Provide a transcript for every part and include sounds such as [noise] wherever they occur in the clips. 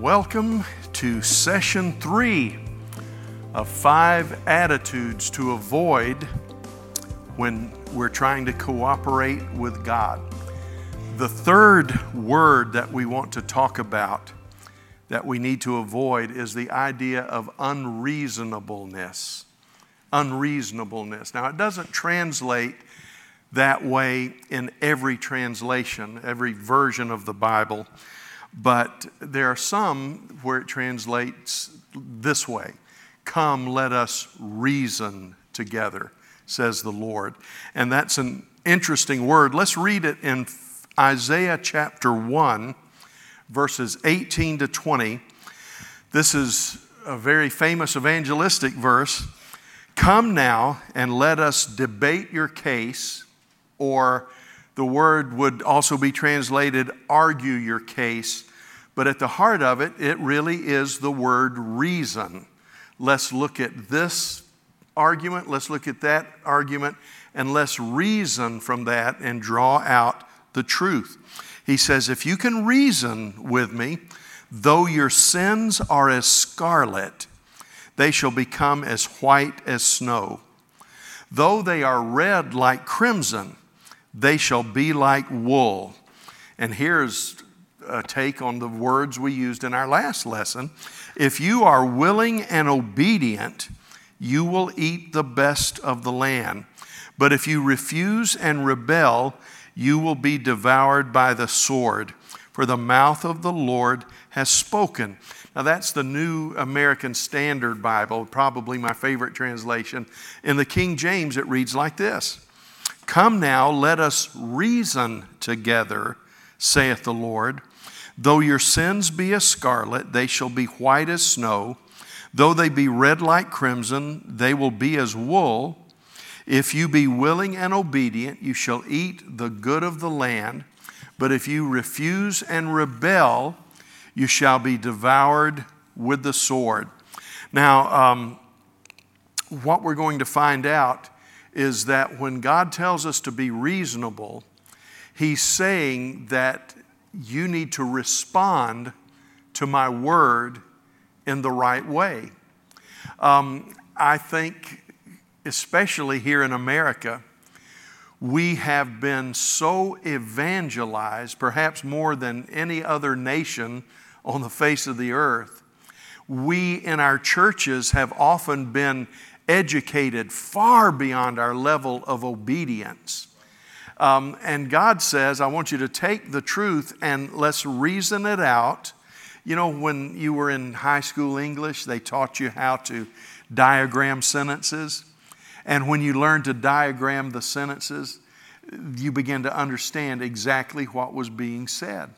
Welcome to session three of five attitudes to avoid when we're trying to cooperate with God. The third word that we want to talk about that we need to avoid is the idea of unreasonableness. Unreasonableness. Now, it doesn't translate that way in every translation, every version of the Bible. But there are some where it translates this way Come, let us reason together, says the Lord. And that's an interesting word. Let's read it in Isaiah chapter 1, verses 18 to 20. This is a very famous evangelistic verse. Come now and let us debate your case, or the word would also be translated argue your case, but at the heart of it, it really is the word reason. Let's look at this argument, let's look at that argument, and let's reason from that and draw out the truth. He says, If you can reason with me, though your sins are as scarlet, they shall become as white as snow. Though they are red like crimson, they shall be like wool. And here's a take on the words we used in our last lesson. If you are willing and obedient, you will eat the best of the land. But if you refuse and rebel, you will be devoured by the sword, for the mouth of the Lord has spoken. Now, that's the New American Standard Bible, probably my favorite translation. In the King James, it reads like this Come now, let us reason together, saith the Lord. Though your sins be as scarlet, they shall be white as snow. Though they be red like crimson, they will be as wool. If you be willing and obedient, you shall eat the good of the land. But if you refuse and rebel, you shall be devoured with the sword. Now, um, what we're going to find out is that when God tells us to be reasonable, He's saying that you need to respond to my word in the right way. Um, I think, especially here in America, we have been so evangelized, perhaps more than any other nation on the face of the earth. We in our churches have often been educated far beyond our level of obedience. Um, and God says, I want you to take the truth and let's reason it out. You know, when you were in high school English, they taught you how to diagram sentences. And when you learned to diagram the sentences, you begin to understand exactly what was being said.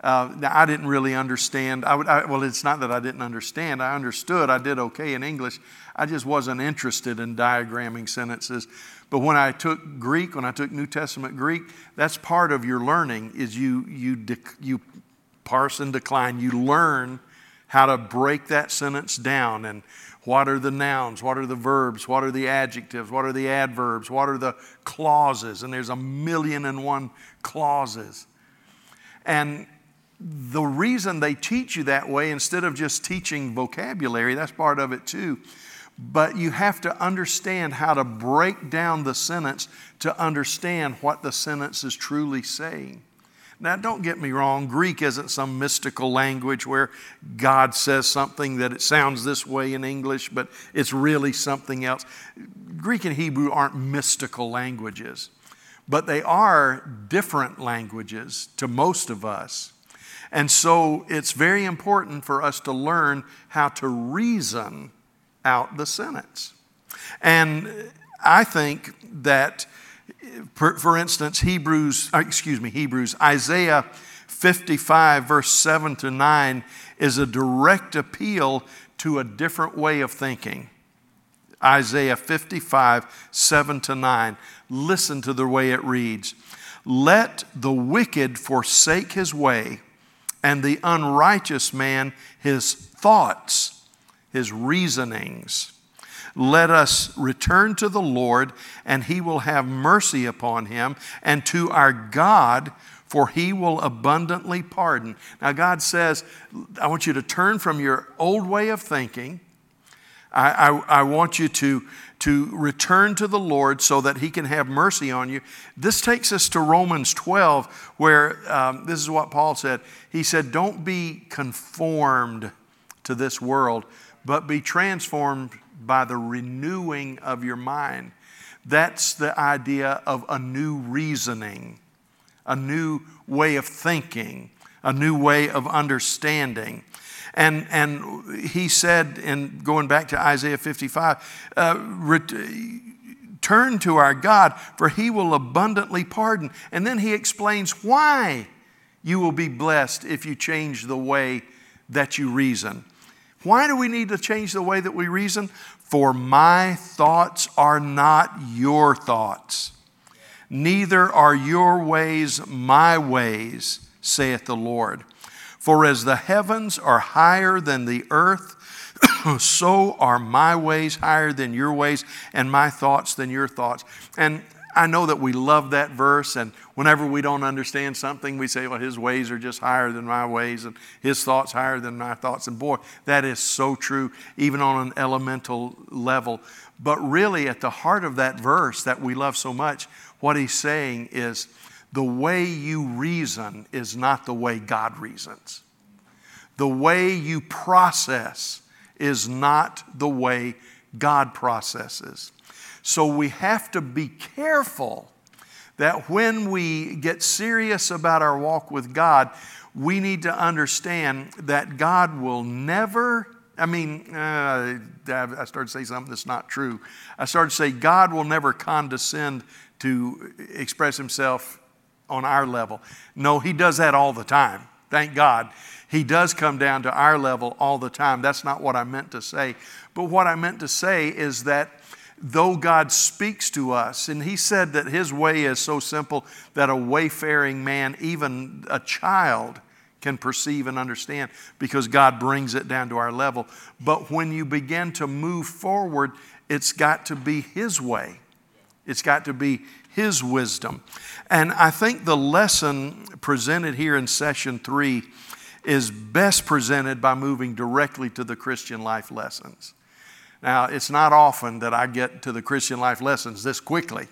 Uh, now, I didn't really understand. I would, I, well, it's not that I didn't understand. I understood. I did okay in English. I just wasn't interested in diagramming sentences. But when I took Greek, when I took New Testament Greek, that's part of your learning. Is you you dec- you parse and decline. You learn how to break that sentence down and what are the nouns? What are the verbs? What are the adjectives? What are the adverbs? What are the clauses? And there's a million and one clauses. And the reason they teach you that way instead of just teaching vocabulary, that's part of it too. But you have to understand how to break down the sentence to understand what the sentence is truly saying. Now, don't get me wrong, Greek isn't some mystical language where God says something that it sounds this way in English, but it's really something else. Greek and Hebrew aren't mystical languages, but they are different languages to most of us. And so it's very important for us to learn how to reason out the sentence. And I think that, for instance, Hebrews, uh, excuse me, Hebrews, Isaiah 55, verse 7 to 9, is a direct appeal to a different way of thinking. Isaiah 55, 7 to 9. Listen to the way it reads Let the wicked forsake his way and the unrighteous man his thoughts, his reasonings. Let us return to the Lord, and he will have mercy upon him, and to our God, for he will abundantly pardon. Now, God says, I want you to turn from your old way of thinking. I, I, I, want you to, to return to the Lord so that he can have mercy on you. This takes us to Romans 12, where um, this is what Paul said. He said, Don't be conformed to this world, but be transformed by the renewing of your mind. That's the idea of a new reasoning, a new way of thinking, a new way of understanding. And, and he said, in going back to Isaiah 55, uh, turn to our God, for he will abundantly pardon. And then he explains why you will be blessed if you change the way that you reason. Why do we need to change the way that we reason? For my thoughts are not your thoughts, neither are your ways my ways, saith the Lord. For as the heavens are higher than the earth, [coughs] so are my ways higher than your ways, and my thoughts than your thoughts. And I know that we love that verse, and whenever we don't understand something, we say, Well, his ways are just higher than my ways, and his thoughts higher than my thoughts. And boy, that is so true, even on an elemental level. But really, at the heart of that verse that we love so much, what he's saying is the way you reason is not the way God reasons. The way you process is not the way God processes. So we have to be careful that when we get serious about our walk with God, we need to understand that God will never. I mean, uh, I started to say something that's not true. I started to say God will never condescend to express himself on our level. No, he does that all the time. Thank God. He does come down to our level all the time. That's not what I meant to say. But what I meant to say is that though God speaks to us, and He said that His way is so simple that a wayfaring man, even a child, can perceive and understand because God brings it down to our level. But when you begin to move forward, it's got to be His way, it's got to be His wisdom. And I think the lesson presented here in session three is best presented by moving directly to the Christian life lessons. Now, it's not often that I get to the Christian life lessons this quickly,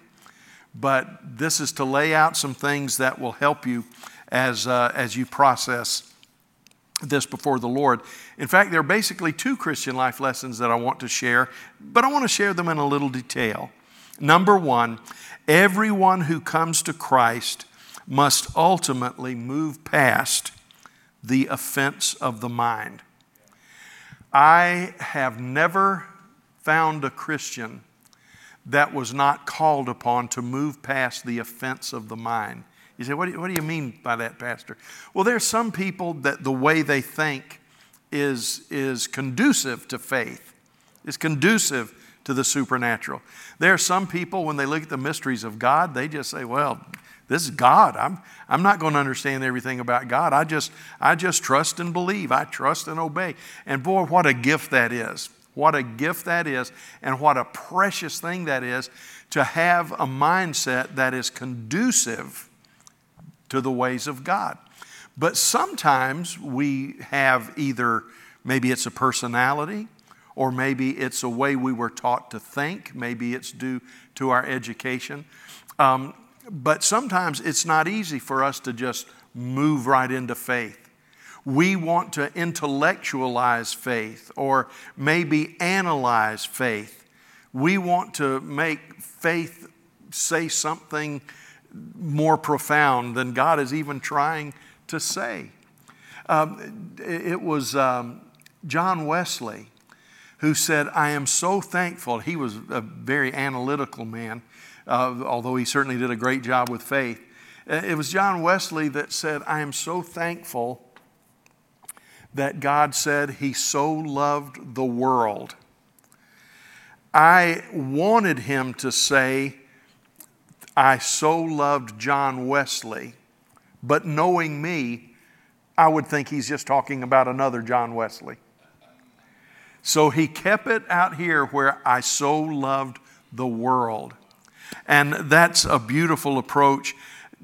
but this is to lay out some things that will help you as, uh, as you process this before the Lord. In fact, there are basically two Christian life lessons that I want to share, but I want to share them in a little detail. Number one, everyone who comes to Christ must ultimately move past the offense of the mind. I have never found a Christian that was not called upon to move past the offense of the mind. You say, what do you, what do you mean by that, Pastor? Well, there are some people that the way they think is, is conducive to faith, is conducive to the supernatural. There are some people, when they look at the mysteries of God, they just say, well, this is God. I'm, I'm not going to understand everything about God. I just, I just trust and believe. I trust and obey. And boy, what a gift that is. What a gift that is, and what a precious thing that is to have a mindset that is conducive to the ways of God. But sometimes we have either, maybe it's a personality, or maybe it's a way we were taught to think, maybe it's due to our education. Um, but sometimes it's not easy for us to just move right into faith we want to intellectualize faith or maybe analyze faith. We want to make faith say something more profound than God is even trying to say. Um, it was um, John Wesley who said, I am so thankful. He was a very analytical man, uh, although he certainly did a great job with faith. It was John Wesley that said, I am so thankful that God said He so loved the world. I wanted Him to say, I so loved John Wesley, but knowing me, I would think He's just talking about another John Wesley. So He kept it out here where I so loved the world. And that's a beautiful approach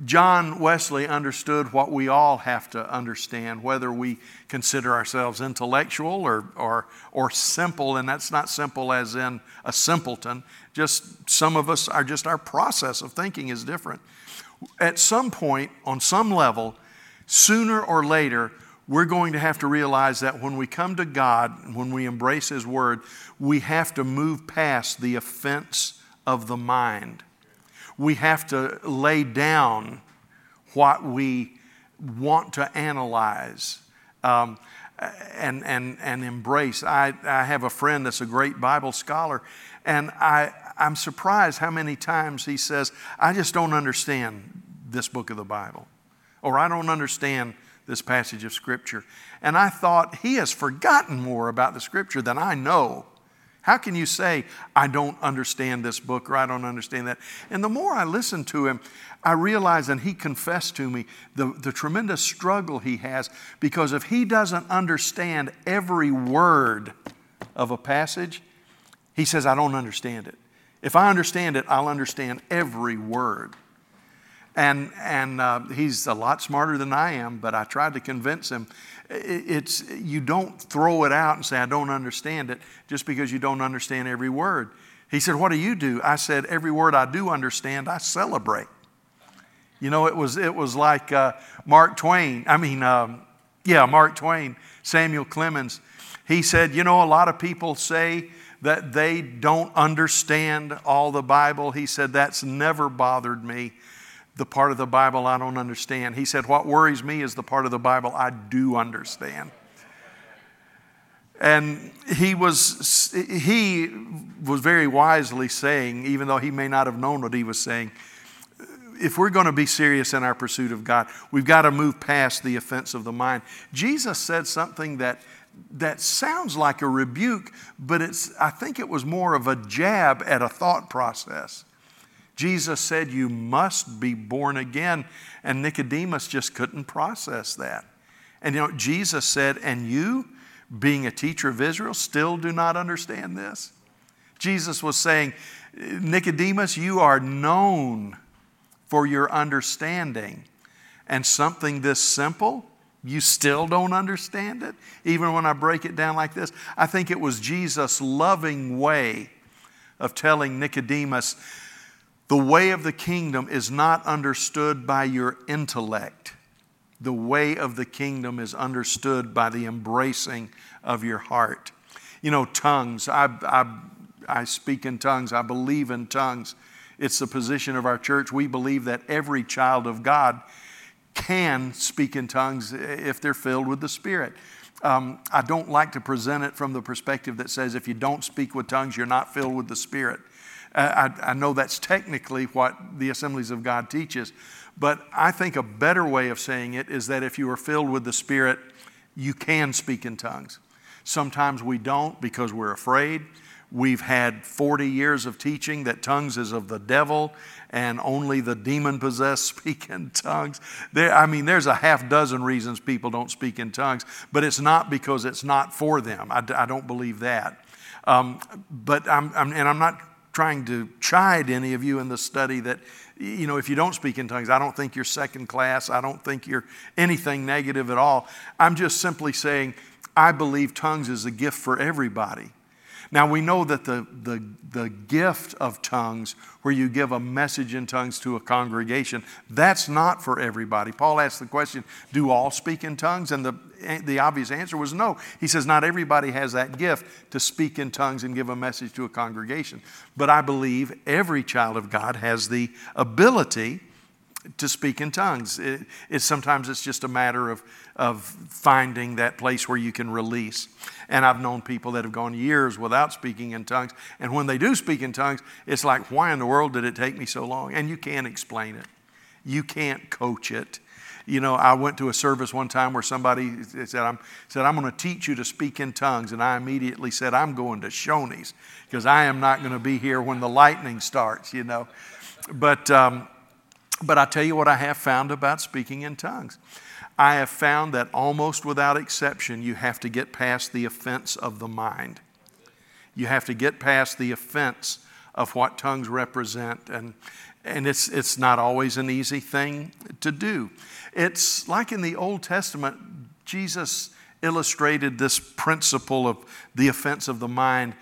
John Wesley understood what we all have to understand, whether we consider ourselves intellectual or, or, or simple, and that's not simple as in a simpleton. Just some of us are just our process of thinking is different. At some point, on some level, sooner or later, we're going to have to realize that when we come to God, when we embrace His Word, we have to move past the offense of the mind we have to lay down what we want to analyze um, and, and, and embrace. I, I have a friend that's a great Bible scholar, and I, I'm surprised how many times he says, I just don't understand this book of the Bible, or I don't understand this passage of Scripture. And I thought, he has forgotten more about the Scripture than I know. How can you say, I don't understand this book or I don't understand that? And the more I listened to him, I realized, and he confessed to me, the, the tremendous struggle he has because if he doesn't understand every word of a passage, he says, I don't understand it. If I understand it, I'll understand every word. And, and uh, he's a lot smarter than I am, but I tried to convince him it's, you don't throw it out and say, I don't understand it, just because you don't understand every word. He said, What do you do? I said, Every word I do understand, I celebrate. You know, it was, it was like uh, Mark Twain. I mean, um, yeah, Mark Twain, Samuel Clemens. He said, You know, a lot of people say that they don't understand all the Bible. He said, That's never bothered me the part of the Bible I don't understand. He said, What worries me is the part of the Bible I do understand. And he was, he was very wisely saying, even though he may not have known what he was saying, if we're going to be serious in our pursuit of God, we've got to move past the offense of the mind. Jesus said something that, that sounds like a rebuke, but it's, I think it was more of a jab at a thought process. Jesus said, You must be born again. And Nicodemus just couldn't process that. And you know, Jesus said, And you, being a teacher of Israel, still do not understand this? Jesus was saying, Nicodemus, you are known for your understanding. And something this simple, you still don't understand it? Even when I break it down like this, I think it was Jesus' loving way of telling Nicodemus, the way of the kingdom is not understood by your intellect. The way of the kingdom is understood by the embracing of your heart. You know, tongues, I, I, I speak in tongues, I believe in tongues. It's the position of our church. We believe that every child of God can speak in tongues if they're filled with the Spirit. Um, I don't like to present it from the perspective that says if you don't speak with tongues, you're not filled with the Spirit. I, I know that's technically what the Assemblies of God teaches, but I think a better way of saying it is that if you are filled with the Spirit, you can speak in tongues. Sometimes we don't because we're afraid. We've had 40 years of teaching that tongues is of the devil and only the demon possessed [laughs] speak in tongues. There, I mean, there's a half dozen reasons people don't speak in tongues, but it's not because it's not for them. I, I don't believe that. Um, but I'm, I'm, and I'm not trying to chide any of you in the study that, you know, if you don't speak in tongues, I don't think you're second class. I don't think you're anything negative at all. I'm just simply saying, I believe tongues is a gift for everybody. Now, we know that the, the, the gift of tongues, where you give a message in tongues to a congregation, that's not for everybody. Paul asked the question Do all speak in tongues? And the, the obvious answer was no. He says, Not everybody has that gift to speak in tongues and give a message to a congregation. But I believe every child of God has the ability to speak in tongues. It, it's sometimes it's just a matter of, of finding that place where you can release. And I've known people that have gone years without speaking in tongues. And when they do speak in tongues, it's like, why in the world did it take me so long? And you can't explain it. You can't coach it. You know, I went to a service one time where somebody said, I'm, said, I'm going to teach you to speak in tongues. And I immediately said, I'm going to Shoney's because I am not going to be here when the lightning starts, you know. But, um, but I tell you what I have found about speaking in tongues. I have found that almost without exception, you have to get past the offense of the mind. You have to get past the offense of what tongues represent. And, and it's, it's not always an easy thing to do. It's like in the Old Testament, Jesus illustrated this principle of the offense of the mind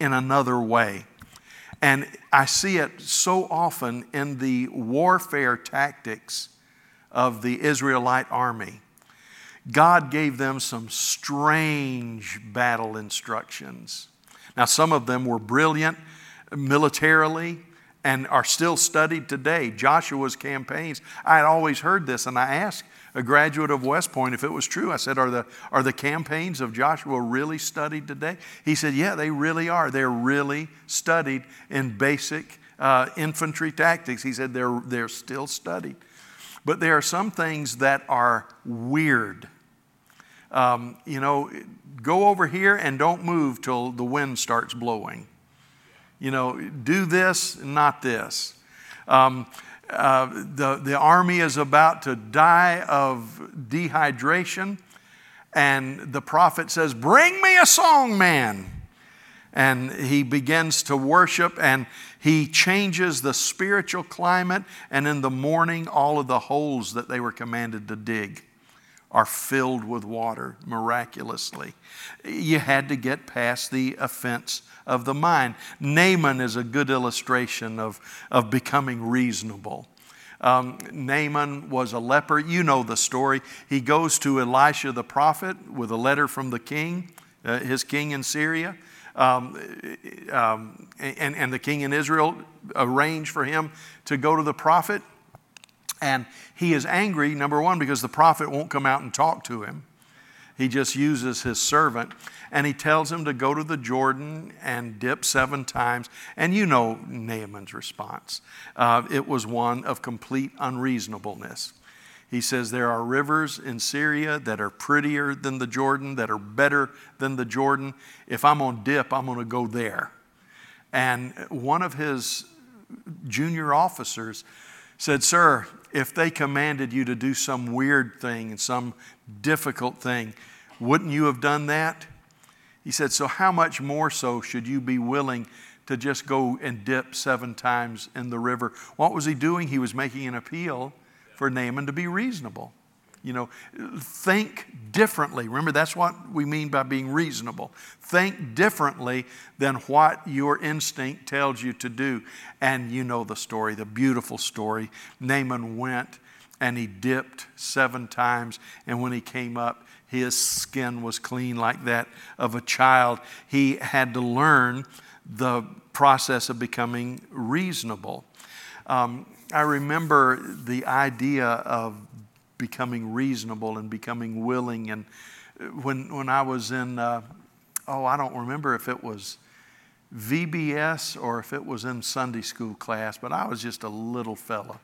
in another way. And I see it so often in the warfare tactics of the Israelite army. God gave them some strange battle instructions. Now, some of them were brilliant militarily and are still studied today. Joshua's campaigns, I had always heard this, and I asked a graduate of West Point if it was true. I said, Are the, are the campaigns of Joshua really studied today? He said, Yeah, they really are. They're really studied in basic uh, infantry tactics. He said, they're, they're still studied. But there are some things that are weird. Um, you know, go over here and don't move till the wind starts blowing. You know, do this, not this. Um, uh, the, the army is about to die of dehydration, and the prophet says, Bring me a song man. And he begins to worship, and he changes the spiritual climate. And in the morning, all of the holes that they were commanded to dig are filled with water miraculously. You had to get past the offense of the mind. Naaman is a good illustration of, of becoming reasonable. Um, Naaman was a leper. You know the story. He goes to Elisha the prophet with a letter from the king, uh, his king in Syria. Um, um, and, and the king in Israel arranged for him to go to the prophet. And he is angry, number one, because the prophet won't come out and talk to him. He just uses his servant and he tells him to go to the Jordan and dip seven times. And you know Naaman's response. Uh, it was one of complete unreasonableness. He says, There are rivers in Syria that are prettier than the Jordan, that are better than the Jordan. If I'm on dip, I'm going to go there. And one of his junior officers said, Sir, if they commanded you to do some weird thing, some difficult thing, wouldn't you have done that? He said, So, how much more so should you be willing to just go and dip seven times in the river? What was he doing? He was making an appeal for Naaman to be reasonable. You know, think differently. Remember, that's what we mean by being reasonable. Think differently than what your instinct tells you to do. And you know the story, the beautiful story. Naaman went and he dipped seven times, and when he came up, his skin was clean like that of a child. He had to learn the process of becoming reasonable. Um, I remember the idea of becoming reasonable and becoming willing. And when, when I was in, uh, oh, I don't remember if it was VBS or if it was in Sunday school class, but I was just a little fella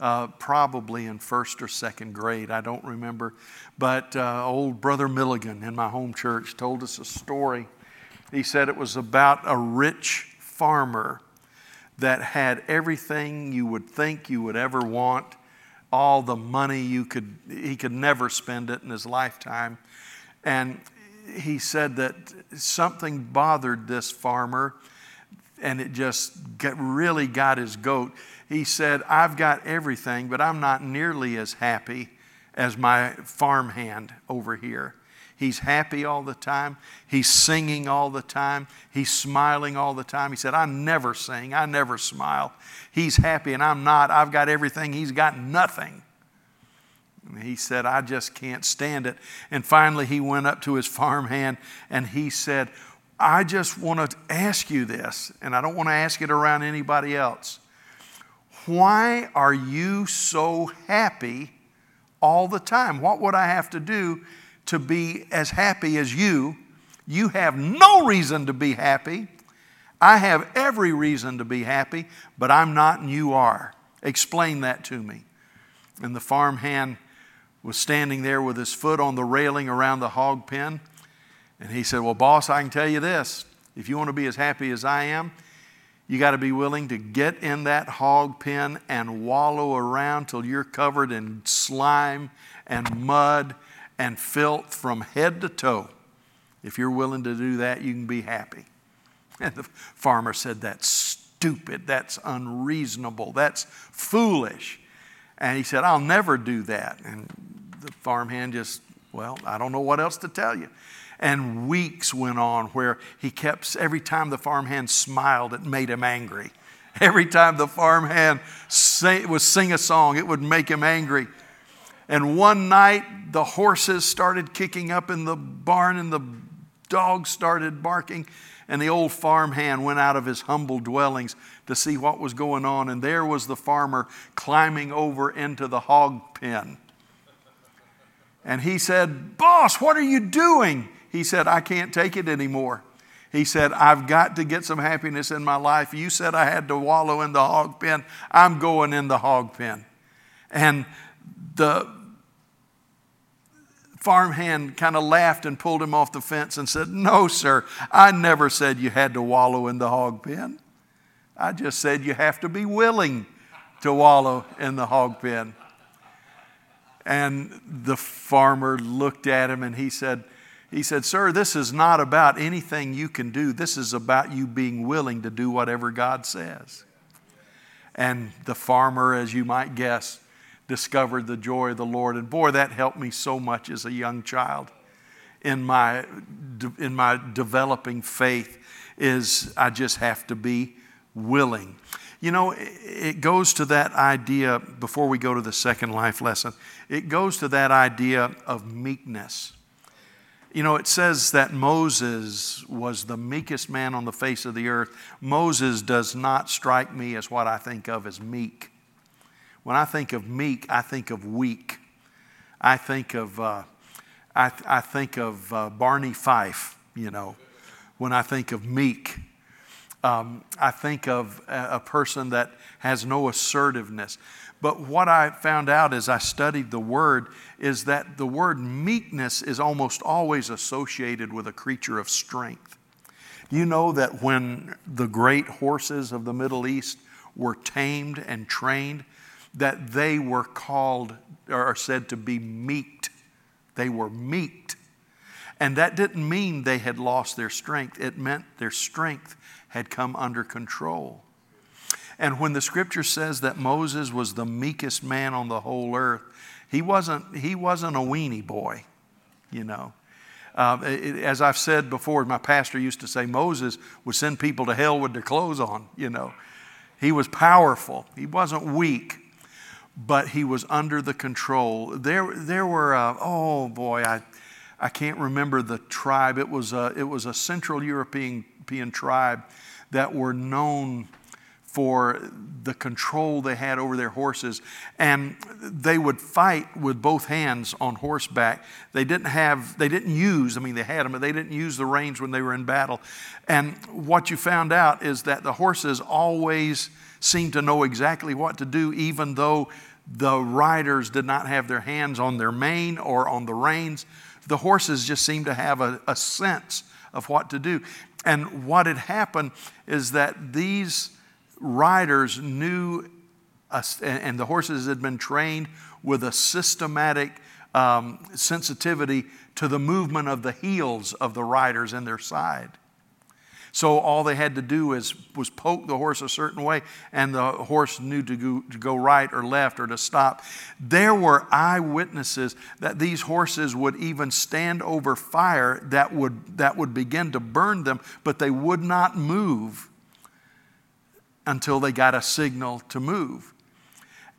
uh, probably in first or second grade. I don't remember. But uh, old Brother Milligan in my home church told us a story. He said it was about a rich farmer that had everything you would think you would ever want, all the money you could, he could never spend it in his lifetime. And he said that something bothered this farmer and it just get, really got his goat he said, I've got everything, but I'm not nearly as happy as my farmhand over here. He's happy all the time. He's singing all the time. He's smiling all the time. He said, I never sing. I never smile. He's happy and I'm not. I've got everything. He's got nothing. And he said, I just can't stand it. And finally, he went up to his farmhand and he said, I just want to ask you this, and I don't want to ask it around anybody else. Why are you so happy all the time? What would I have to do to be as happy as you? You have no reason to be happy. I have every reason to be happy, but I'm not and you are. Explain that to me. And the farmhand was standing there with his foot on the railing around the hog pen. And he said, Well, boss, I can tell you this. If you want to be as happy as I am, you got to be willing to get in that hog pen and wallow around till you're covered in slime and mud and filth from head to toe. If you're willing to do that, you can be happy. And the farmer said, That's stupid. That's unreasonable. That's foolish. And he said, I'll never do that. And the farmhand just, well, I don't know what else to tell you. And weeks went on where he kept, every time the farmhand smiled, it made him angry. Every time the farmhand would sing a song, it would make him angry. And one night, the horses started kicking up in the barn and the dogs started barking. And the old farmhand went out of his humble dwellings to see what was going on. And there was the farmer climbing over into the hog pen. And he said, Boss, what are you doing? He said, I can't take it anymore. He said, I've got to get some happiness in my life. You said I had to wallow in the hog pen. I'm going in the hog pen. And the farmhand kind of laughed and pulled him off the fence and said, No, sir, I never said you had to wallow in the hog pen. I just said you have to be willing to wallow in the hog pen. And the farmer looked at him and he said, he said, Sir, this is not about anything you can do. This is about you being willing to do whatever God says. And the farmer, as you might guess, discovered the joy of the Lord. And boy, that helped me so much as a young child in my, in my developing faith is I just have to be willing. You know, it goes to that idea, before we go to the second life lesson, it goes to that idea of meekness. You know, it says that Moses was the meekest man on the face of the earth. Moses does not strike me as what I think of as meek. When I think of meek, I think of weak. I think of, uh, I, I, think of uh, Barney Fife, you know, when I think of meek. Um, I think of a, a person that has no assertiveness. But what I found out as I studied the word is that the word meekness is almost always associated with a creature of strength. You know that when the great horses of the Middle East were tamed and trained, that they were called or are said to be meeked. They were meeked. And that didn't mean they had lost their strength, it meant their strength had come under control. And when the scripture says that Moses was the meekest man on the whole earth, he wasn't, he wasn't a weenie boy, you know. Uh, it, as I've said before, my pastor used to say Moses would send people to hell with their clothes on, you know. He was powerful, he wasn't weak, but he was under the control. There, there were, uh, oh boy, I, I can't remember the tribe. It was a, it was a Central European, European tribe that were known for the control they had over their horses. And they would fight with both hands on horseback. They didn't have, they didn't use, I mean, they had them, but they didn't use the reins when they were in battle. And what you found out is that the horses always seemed to know exactly what to do, even though the riders did not have their hands on their mane or on the reins. The horses just seemed to have a, a sense of what to do. And what had happened is that these riders knew, and the horses had been trained with a systematic um, sensitivity to the movement of the heels of the riders in their side. So all they had to do is, was poke the horse a certain way, and the horse knew to go, to go right or left or to stop. There were eyewitnesses that these horses would even stand over fire that would, that would begin to burn them, but they would not move until they got a signal to move.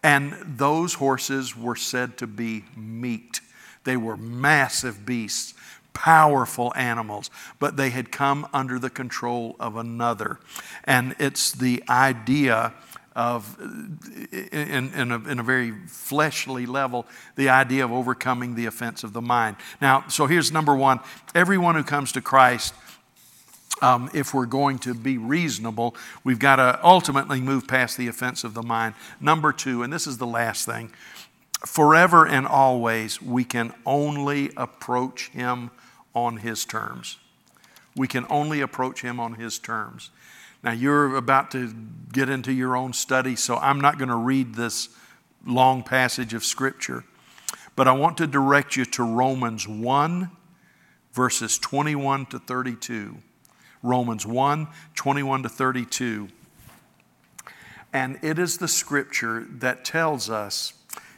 And those horses were said to be meeked. They were massive beasts, powerful animals, but they had come under the control of another. And it's the idea of, in, in, a, in a very fleshly level, the idea of overcoming the offense of the mind. Now, so here's number one everyone who comes to Christ um, if we're going to be reasonable, we've got to ultimately move past the offense of the mind. Number two, and this is the last thing forever and always, we can only approach Him on His terms. We can only approach Him on His terms. Now, you're about to get into your own study, so I'm not going to read this long passage of Scripture, but I want to direct you to Romans 1, verses 21 to 32. Romans 1 21 to 32. And it is the scripture that tells us,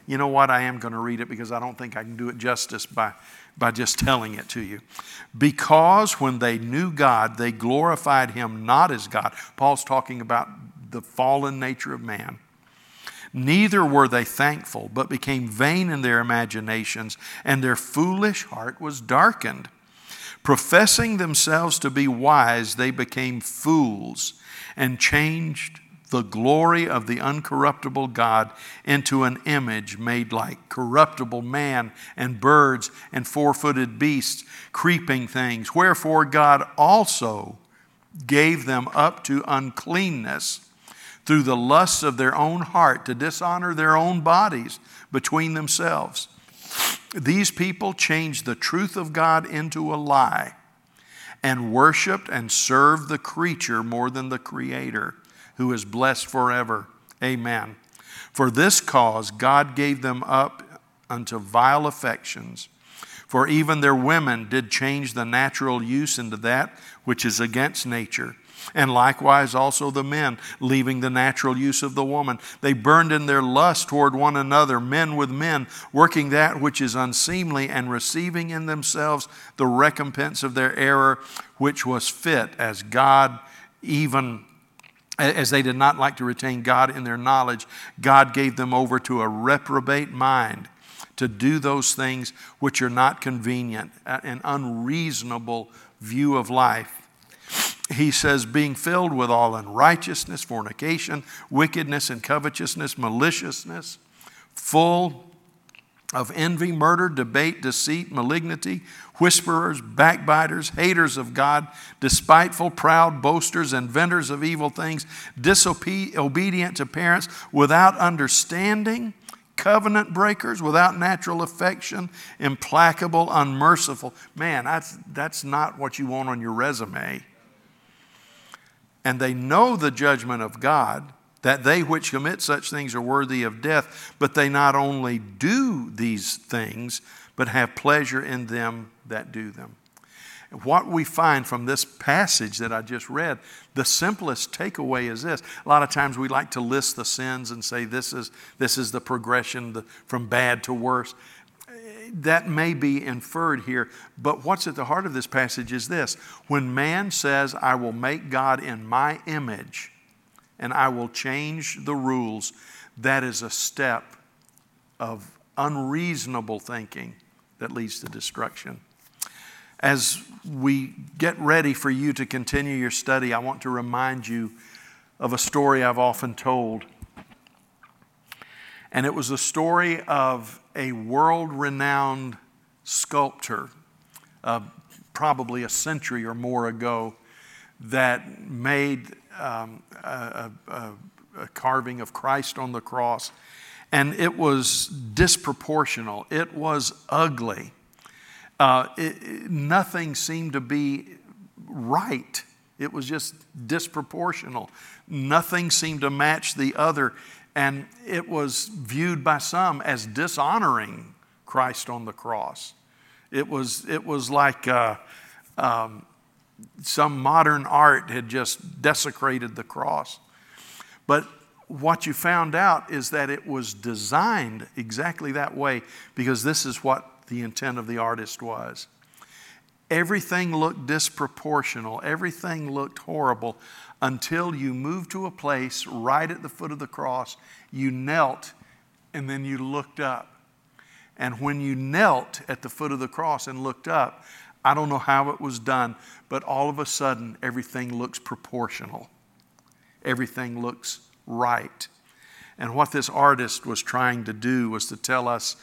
you know what, I am going to read it because I don't think I can do it justice by, by just telling it to you. Because when they knew God, they glorified him not as God. Paul's talking about the fallen nature of man. Neither were they thankful, but became vain in their imaginations, and their foolish heart was darkened. Professing themselves to be wise, they became fools and changed the glory of the uncorruptible God into an image made like corruptible man and birds and four footed beasts, creeping things. Wherefore God also gave them up to uncleanness through the lusts of their own heart to dishonor their own bodies between themselves. These people changed the truth of God into a lie and worshiped and served the creature more than the Creator who is blessed forever. Amen. For this cause, God gave them up unto vile affections. For even their women did change the natural use into that which is against nature. And likewise also the men, leaving the natural use of the woman. They burned in their lust toward one another, men with men, working that which is unseemly, and receiving in themselves the recompense of their error, which was fit, as God even as they did not like to retain God in their knowledge, God gave them over to a reprobate mind to do those things which are not convenient, an unreasonable view of life. He says, being filled with all unrighteousness, fornication, wickedness, and covetousness, maliciousness, full of envy, murder, debate, deceit, malignity, whisperers, backbiters, haters of God, despiteful, proud, boasters, inventors of evil things, disobedient to parents, without understanding, covenant breakers, without natural affection, implacable, unmerciful. Man, that's, that's not what you want on your resume. And they know the judgment of God that they which commit such things are worthy of death, but they not only do these things, but have pleasure in them that do them. What we find from this passage that I just read, the simplest takeaway is this. A lot of times we like to list the sins and say this is, this is the progression from bad to worse. That may be inferred here, but what's at the heart of this passage is this. When man says, I will make God in my image, and I will change the rules, that is a step of unreasonable thinking that leads to destruction. As we get ready for you to continue your study, I want to remind you of a story I've often told. And it was the story of a world renowned sculptor, uh, probably a century or more ago, that made um, a, a, a carving of Christ on the cross. And it was disproportional, it was ugly. Uh, it, it, nothing seemed to be right. It was just disproportional. Nothing seemed to match the other. And it was viewed by some as dishonoring Christ on the cross. It was, it was like uh, um, some modern art had just desecrated the cross. But what you found out is that it was designed exactly that way because this is what the intent of the artist was. Everything looked disproportional, everything looked horrible until you moved to a place right at the foot of the cross. You knelt and then you looked up. And when you knelt at the foot of the cross and looked up, I don't know how it was done, but all of a sudden everything looks proportional. Everything looks right. And what this artist was trying to do was to tell us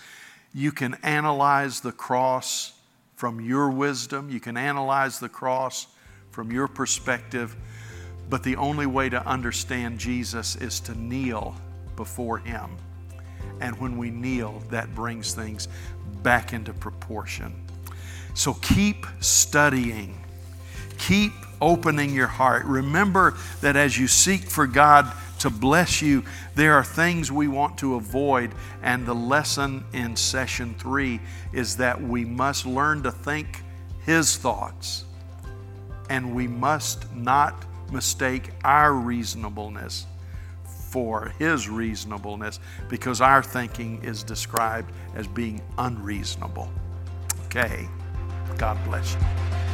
you can analyze the cross from your wisdom, you can analyze the cross from your perspective, but the only way to understand Jesus is to kneel before Him. And when we kneel, that brings things back into proportion. So keep studying, keep opening your heart. Remember that as you seek for God to bless you, there are things we want to avoid. And the lesson in session three is that we must learn to think His thoughts. And we must not mistake our reasonableness for His reasonableness because our thinking is described as being unreasonable. Okay, God bless you.